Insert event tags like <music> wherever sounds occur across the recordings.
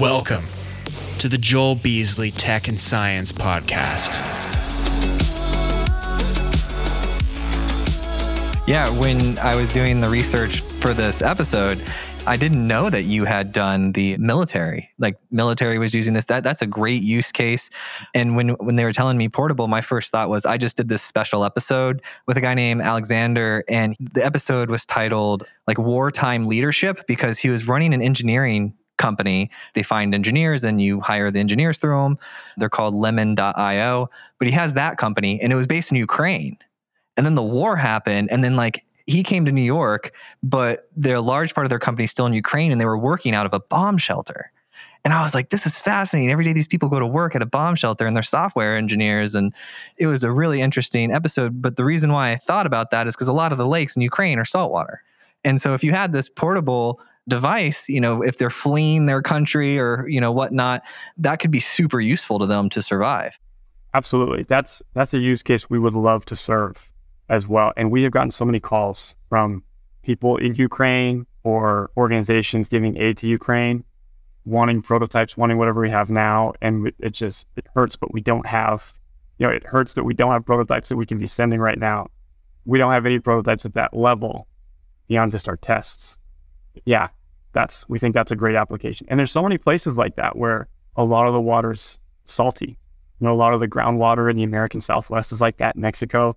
Welcome to the Joel Beasley Tech and Science Podcast. Yeah, when I was doing the research for this episode, I didn't know that you had done the military. Like military was using this. That that's a great use case. And when when they were telling me portable, my first thought was I just did this special episode with a guy named Alexander and the episode was titled like wartime leadership because he was running an engineering company. They find engineers and you hire the engineers through them. They're called lemon.io, but he has that company and it was based in Ukraine. And then the war happened and then like he came to New York, but their large part of their company is still in Ukraine and they were working out of a bomb shelter. And I was like, this is fascinating. Every day these people go to work at a bomb shelter and they're software engineers. And it was a really interesting episode. But the reason why I thought about that is because a lot of the lakes in Ukraine are saltwater. And so if you had this portable device, you know, if they're fleeing their country or, you know, whatnot, that could be super useful to them to survive. Absolutely. That's that's a use case we would love to serve as well. And we have gotten so many calls from people in Ukraine or organizations giving aid to Ukraine, wanting prototypes, wanting whatever we have now. And it just it hurts, but we don't have, you know, it hurts that we don't have prototypes that we can be sending right now. We don't have any prototypes at that level beyond just our tests yeah, that's we think that's a great application. And there's so many places like that where a lot of the water's salty. You know, a lot of the groundwater in the American Southwest is like that. Mexico,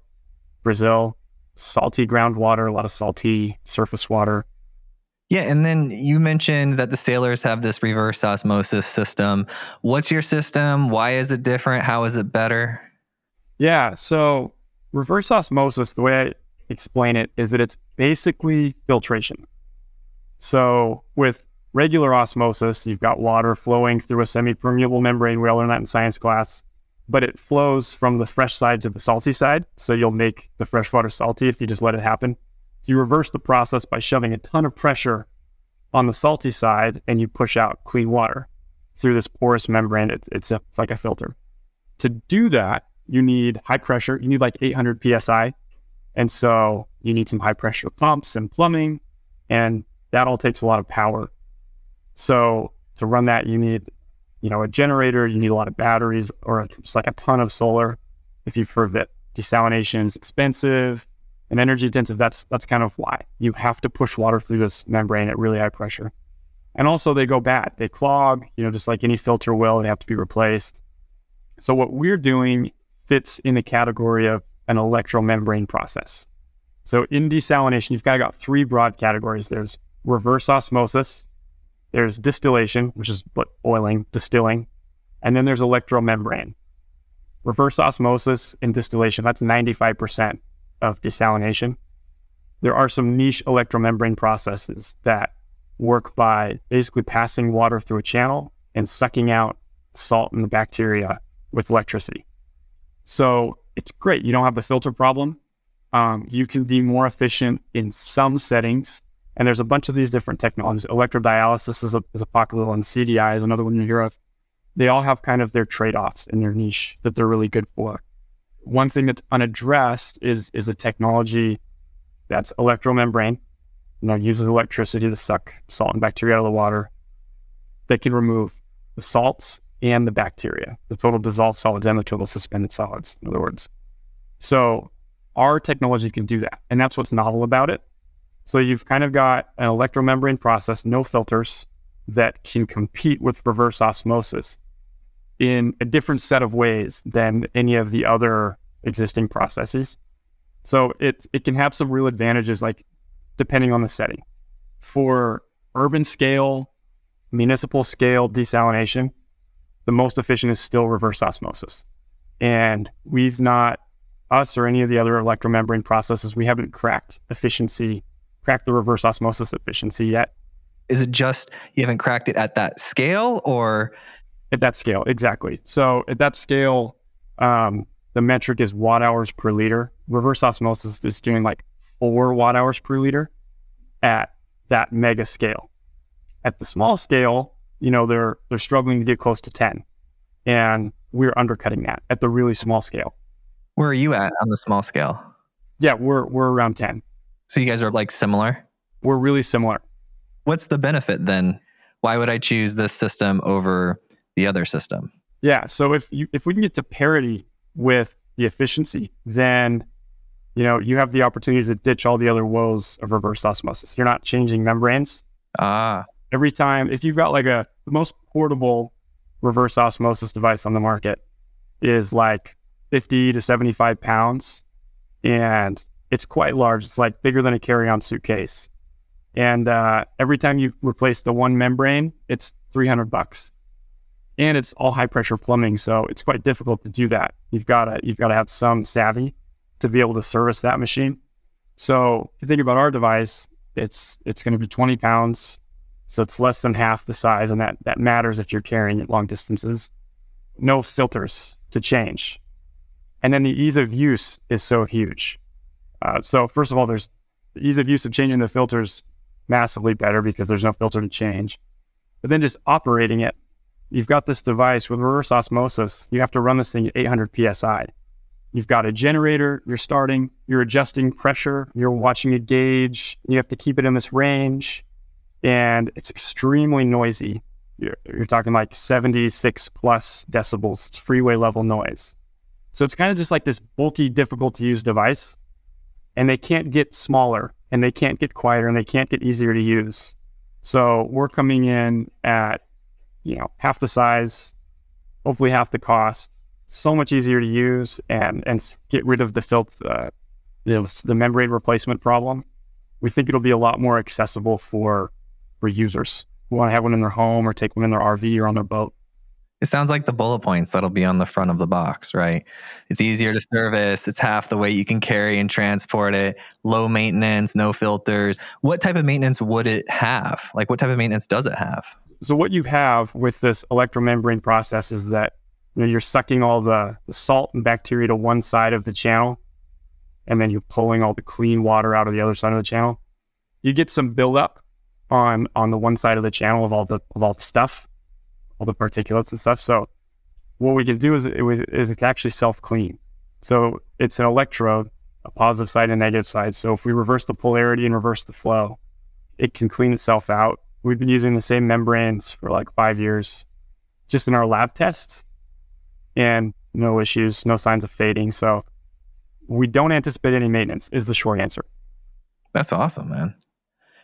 Brazil, salty groundwater, a lot of salty surface water. Yeah, and then you mentioned that the sailors have this reverse osmosis system. What's your system? Why is it different? How is it better? Yeah, so reverse osmosis, the way I explain it is that it's basically filtration. So with regular osmosis, you've got water flowing through a semi-permeable membrane. We all learned that in science class, but it flows from the fresh side to the salty side. So you'll make the fresh water salty if you just let it happen. So you reverse the process by shoving a ton of pressure on the salty side and you push out clean water through this porous membrane. It's, it's, a, it's like a filter. To do that, you need high pressure. You need like 800 psi. And so you need some high pressure pumps and plumbing. And that all takes a lot of power. So to run that, you need, you know, a generator, you need a lot of batteries or just like a ton of solar. If you've heard that desalination is expensive and energy intensive, that's that's kind of why. You have to push water through this membrane at really high pressure. And also they go bad. They clog, you know, just like any filter will, they have to be replaced. So what we're doing fits in the category of an electromembrane process. So in desalination, you've kind of got three broad categories. There's reverse osmosis, there's distillation, which is what boiling, distilling, and then there's electromembrane. Reverse osmosis and distillation, that's 95% of desalination. There are some niche electromembrane processes that work by basically passing water through a channel and sucking out salt and the bacteria with electricity. So it's great. You don't have the filter problem. Um, you can be more efficient in some settings and there's a bunch of these different technologies. Electrodialysis is a, is a popular one. CDI is another one you hear of. They all have kind of their trade offs in their niche that they're really good for. One thing that's unaddressed is is a technology that's electromembrane, you know, uses electricity to suck salt and bacteria out of the water that can remove the salts and the bacteria, the total dissolved solids and the total suspended solids, in other words. So our technology can do that. And that's what's novel about it. So you've kind of got an electromembrane process, no filters, that can compete with reverse osmosis in a different set of ways than any of the other existing processes. So it it can have some real advantages, like depending on the setting. For urban scale, municipal scale desalination, the most efficient is still reverse osmosis. And we've not, us or any of the other electromembrane processes, we haven't cracked efficiency cracked the reverse osmosis efficiency yet. Is it just you haven't cracked it at that scale or? At that scale, exactly. So at that scale, um, the metric is watt hours per liter. Reverse osmosis is doing like four watt hours per liter at that mega scale. At the small scale, you know, they're they're struggling to get close to 10. And we're undercutting that at the really small scale. Where are you at on the small scale? Yeah, we're we're around 10. So you guys are like similar? We're really similar. What's the benefit then? Why would I choose this system over the other system? Yeah. So if you if we can get to parity with the efficiency, then you know you have the opportunity to ditch all the other woes of reverse osmosis. You're not changing membranes. Ah, Every time, if you've got like a the most portable reverse osmosis device on the market is like 50 to 75 pounds, and it's quite large. It's like bigger than a carry-on suitcase. And uh, every time you replace the one membrane, it's 300 bucks and it's all high pressure plumbing, so it's quite difficult to do that. You've got to you've got to have some savvy to be able to service that machine. So if you think about our device, it's it's going to be 20 pounds, so it's less than half the size, and that that matters if you're carrying it long distances. No filters to change, and then the ease of use is so huge. Uh, so first of all, there's the ease of use of changing the filters massively better because there's no filter to change. But then just operating it You've got this device with reverse osmosis. You have to run this thing at 800 psi. You've got a generator, you're starting, you're adjusting pressure, you're watching a gauge, you have to keep it in this range, and it's extremely noisy. You're, you're talking like 76 plus decibels. It's freeway level noise. So it's kind of just like this bulky, difficult to use device, and they can't get smaller, and they can't get quieter, and they can't get easier to use. So we're coming in at you know, half the size, hopefully half the cost, so much easier to use and, and get rid of the filth, uh, the, the membrane replacement problem. We think it'll be a lot more accessible for, for users who want to have one in their home or take one in their RV or on their boat. It sounds like the bullet points that'll be on the front of the box, right? It's easier to service. It's half the weight you can carry and transport it. Low maintenance, no filters. What type of maintenance would it have? Like, what type of maintenance does it have? So what you have with this electromembrane process is that you know, you're sucking all the, the salt and bacteria to one side of the channel, and then you're pulling all the clean water out of the other side of the channel. You get some buildup on on the one side of the channel of all the of all the stuff, all the particulates and stuff. So what we can do is it, is it can actually self clean. So it's an electrode, a positive side and negative side. So if we reverse the polarity and reverse the flow, it can clean itself out We've been using the same membranes for like five years, just in our lab tests, and no issues, no signs of fading. So we don't anticipate any maintenance. Is the short answer. That's awesome, man.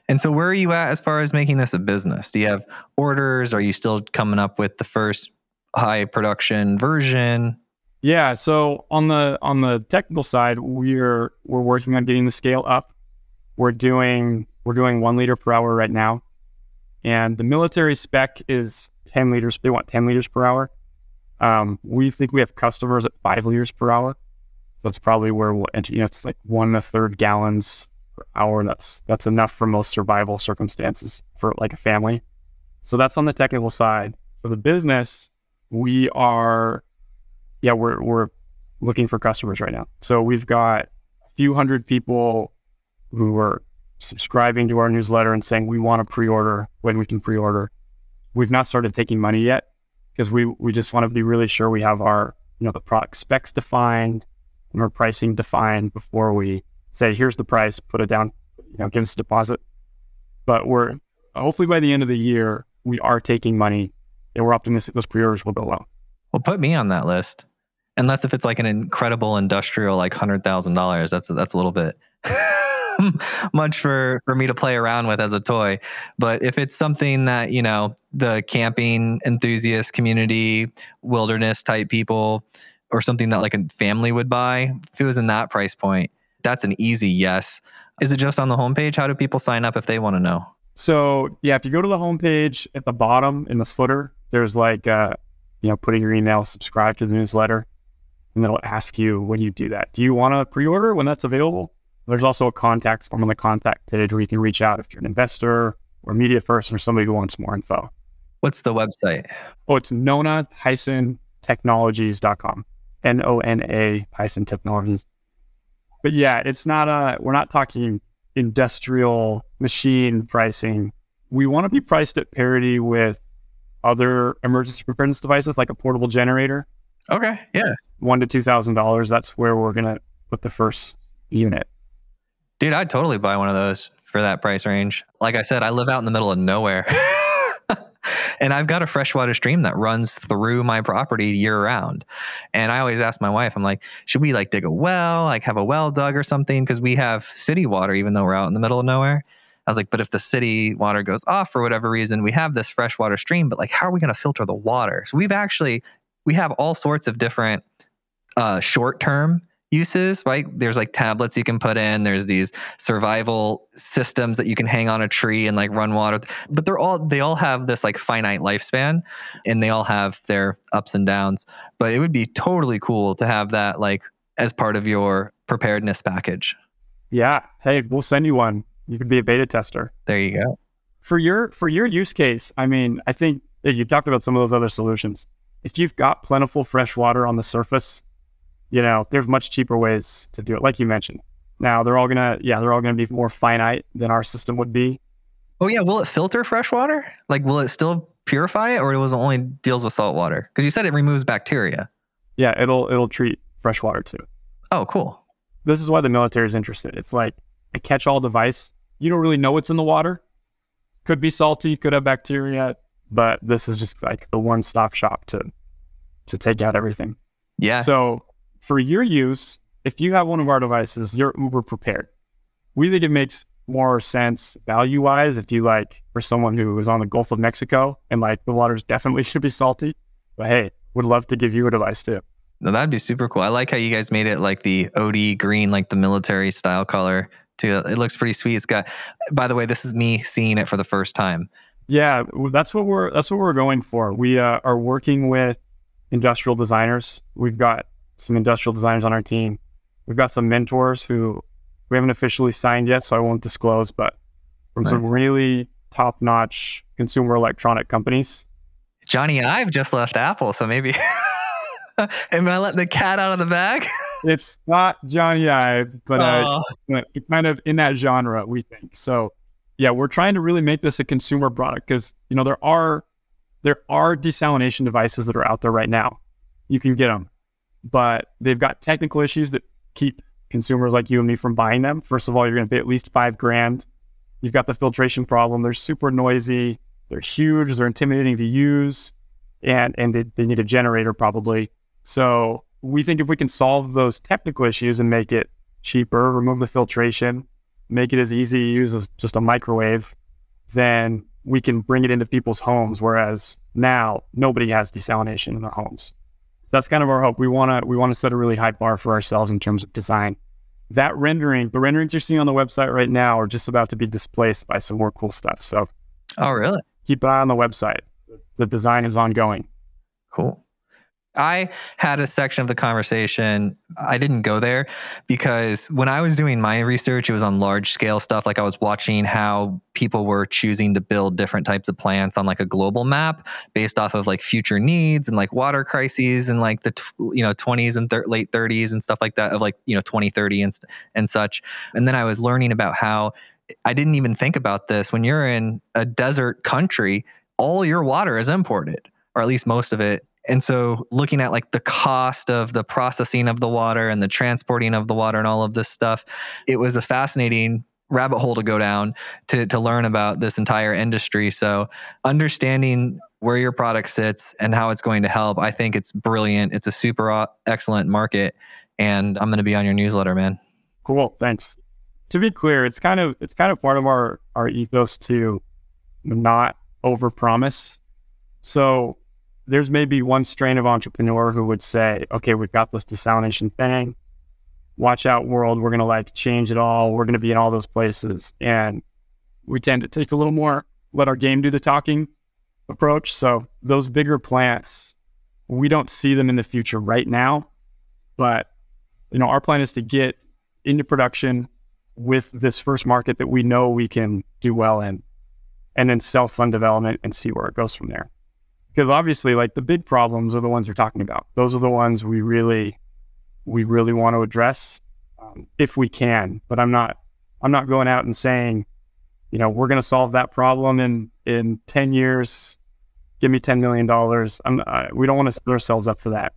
And so, where are you at as far as making this a business? Do you have orders? Are you still coming up with the first high production version? Yeah. So on the on the technical side, we're we're working on getting the scale up. We're doing we're doing one liter per hour right now. And the military spec is 10 liters. They want 10 liters per hour. Um, we think we have customers at five liters per hour. So that's probably where we'll enter. You know, it's like one and a third gallons hour. That's that's enough for most survival circumstances for like a family. So that's on the technical side. For the business, we are, yeah, we're we're looking for customers right now. So we've got a few hundred people who are subscribing to our newsletter and saying we want to pre-order when we can pre-order. We've not started taking money yet because we we just want to be really sure we have our you know the product specs defined and our pricing defined before we say here's the price, put it down, you know, give us a deposit. But we're hopefully by the end of the year we are taking money and we're optimistic those pre-orders will go well. Well, put me on that list. Unless if it's like an incredible industrial, like hundred thousand dollars, that's that's a little bit. <laughs> much for for me to play around with as a toy. But if it's something that you know the camping enthusiast community, wilderness type people, or something that like a family would buy, if it was in that price point, that's an easy yes. Is it just on the homepage? How do people sign up if they want to know? So yeah, if you go to the homepage at the bottom in the footer, there's like uh, you know, putting your email, subscribe to the newsletter, and it'll ask you when you do that. Do you want to pre-order when that's available? There's also a contact form on the contact page where you can reach out if you're an investor or media person or somebody who wants more info. What's the website? Oh, it's nona-technologies.com. N-O-N-A hyphen technologies. But yeah, it's not a, we're not talking industrial machine pricing. We want to be priced at parity with other emergency preparedness devices like a portable generator. Okay. Yeah. One to two thousand dollars. That's where we're gonna put the first unit. Dude, I'd totally buy one of those for that price range. Like I said, I live out in the middle of nowhere. <laughs> And I've got a freshwater stream that runs through my property year round. And I always ask my wife, I'm like, should we like dig a well, like have a well dug or something? Because we have city water, even though we're out in the middle of nowhere. I was like, but if the city water goes off for whatever reason, we have this freshwater stream, but like, how are we going to filter the water? So we've actually, we have all sorts of different uh, short term uses, right? There's like tablets you can put in. There's these survival systems that you can hang on a tree and like run water. But they're all they all have this like finite lifespan, and they all have their ups and downs. But it would be totally cool to have that like as part of your preparedness package. Yeah. Hey, we'll send you one. You could be a beta tester. There you go. For your for your use case, I mean, I think eh, you talked about some of those other solutions. If you've got plentiful fresh water on the surface, you know, there's much cheaper ways to do it, like you mentioned. Now they're all gonna, yeah, they're all gonna be more finite than our system would be. Oh yeah, will it filter fresh water? Like, will it still purify it, or it was only deals with salt water? Because you said it removes bacteria. Yeah, it'll it'll treat fresh water too. Oh, cool. This is why the military is interested. It's like a catch-all device. You don't really know what's in the water. Could be salty, could have bacteria, but this is just like the one-stop shop to to take out everything. Yeah. So for your use, if you have one of our devices, you're uber prepared. We think it makes more sense value wise if you like for someone who is on the Gulf of Mexico and like the water's definitely <laughs> should be salty. But hey, would love to give you a device too. No, that'd be super cool. I like how you guys made it like the OD green, like the military style color too. It looks pretty sweet. It's got by the way, this is me seeing it for the first time. Yeah, that's what we're that's what we're going for. We uh, are working with industrial designers. We've got some industrial designers on our team. We've got some mentors who we haven't officially signed yet, so I won't disclose, but from nice. some really top notch consumer electronic companies. Jony Ive just left Apple, so maybe <laughs> am I letting the cat out of the bag? <laughs> it's not Jony Ive, but uh, kind of in that genre, we think. So yeah, we're trying to really make this a consumer product because you know there are there are desalination devices that are out there right now. You can get them but they've got technical issues that keep consumers like you and me from buying them. First of all, you're going to pay at least five grand. You've got the filtration problem. They're super noisy. They're huge. They're intimidating to use, and and they, they need a generator probably. So we think if we can solve those technical issues and make it cheaper, remove the filtration, make it as easy to use as just a microwave, then we can bring it into people's homes. Whereas now nobody has desalination in their homes that's kind of our hope. We want to we want to set a really high bar for ourselves in terms of design. That rendering, the renderings you're seeing on the website right now are just about to be displaced by some more cool stuff. So, oh really? Keep an eye on the website. The design is ongoing. Cool. I had a section of the conversation. I didn't go there because when I was doing my research, it was on large scale stuff. Like I was watching how people were choosing to build different types of plants on like a global map based off of like future needs and like water crises and like the you know 20s and thir- late 30s and stuff like that of like you know 2030 and and such. And then I was learning about how I didn't even think about this when you're in a desert country, all your water is imported or at least most of it and so looking at like the cost of the processing of the water and the transporting of the water and all of this stuff, it was a fascinating rabbit hole to go down to to learn about this entire industry. So understanding where your product sits and how it's going to help, I think it's brilliant. It's a super excellent market and I'm going to be on your newsletter, man. Cool, thanks. To be clear, it's kind of it's kind of part of our our ethos to not overpromise. So there's maybe one strain of entrepreneur who would say, okay, we've got this desalination thing. Watch out, world. We're going to like change it all. We're going to be in all those places. And we tend to take a little more, let our game do the talking approach. So those bigger plants, we don't see them in the future right now. But, you know, our plan is to get into production with this first market that we know we can do well in and then self fund development and see where it goes from there because obviously like the big problems are the ones you're talking about those are the ones we really we really want to address um, if we can but i'm not i'm not going out and saying you know we're going to solve that problem in in 10 years give me 10 million dollars we don't want to set ourselves up for that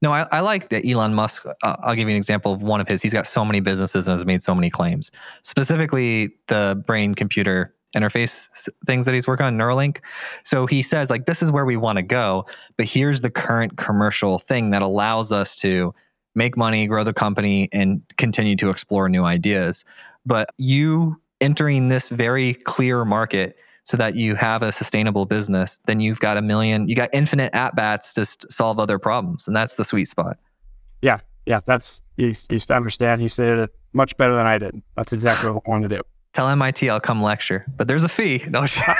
no, I, I, like that Elon Musk. Uh, I'll give you an example of one of his. He's got so many businesses and has made so many claims. Specifically, the brain computer interface things that he's working on Neuralink. So he says like this is where we want to go, but here's the current commercial thing that allows us to make money, grow the company and continue to explore new ideas. But you entering this very clear market so that you have a sustainable business, then you've got a million, you got infinite at bats to solve other problems. And that's the sweet spot. Yeah. Yeah. That's, you to understand. He said it much better than I did. That's exactly what I wanted to do. Tell MIT I'll come lecture, but there's a fee. No, uh,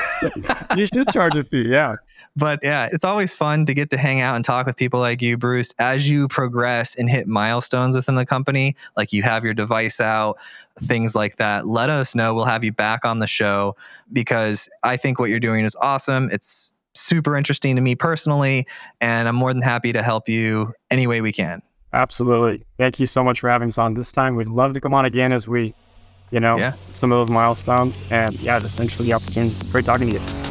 you should charge a fee. Yeah. <laughs> But yeah, it's always fun to get to hang out and talk with people like you, Bruce, as you progress and hit milestones within the company, like you have your device out, things like that. Let us know. We'll have you back on the show because I think what you're doing is awesome. It's super interesting to me personally, and I'm more than happy to help you any way we can. Absolutely. Thank you so much for having us on this time. We'd love to come on again as we you know, yeah. some of those milestones. And yeah, just thanks for the opportunity. Great talking to you.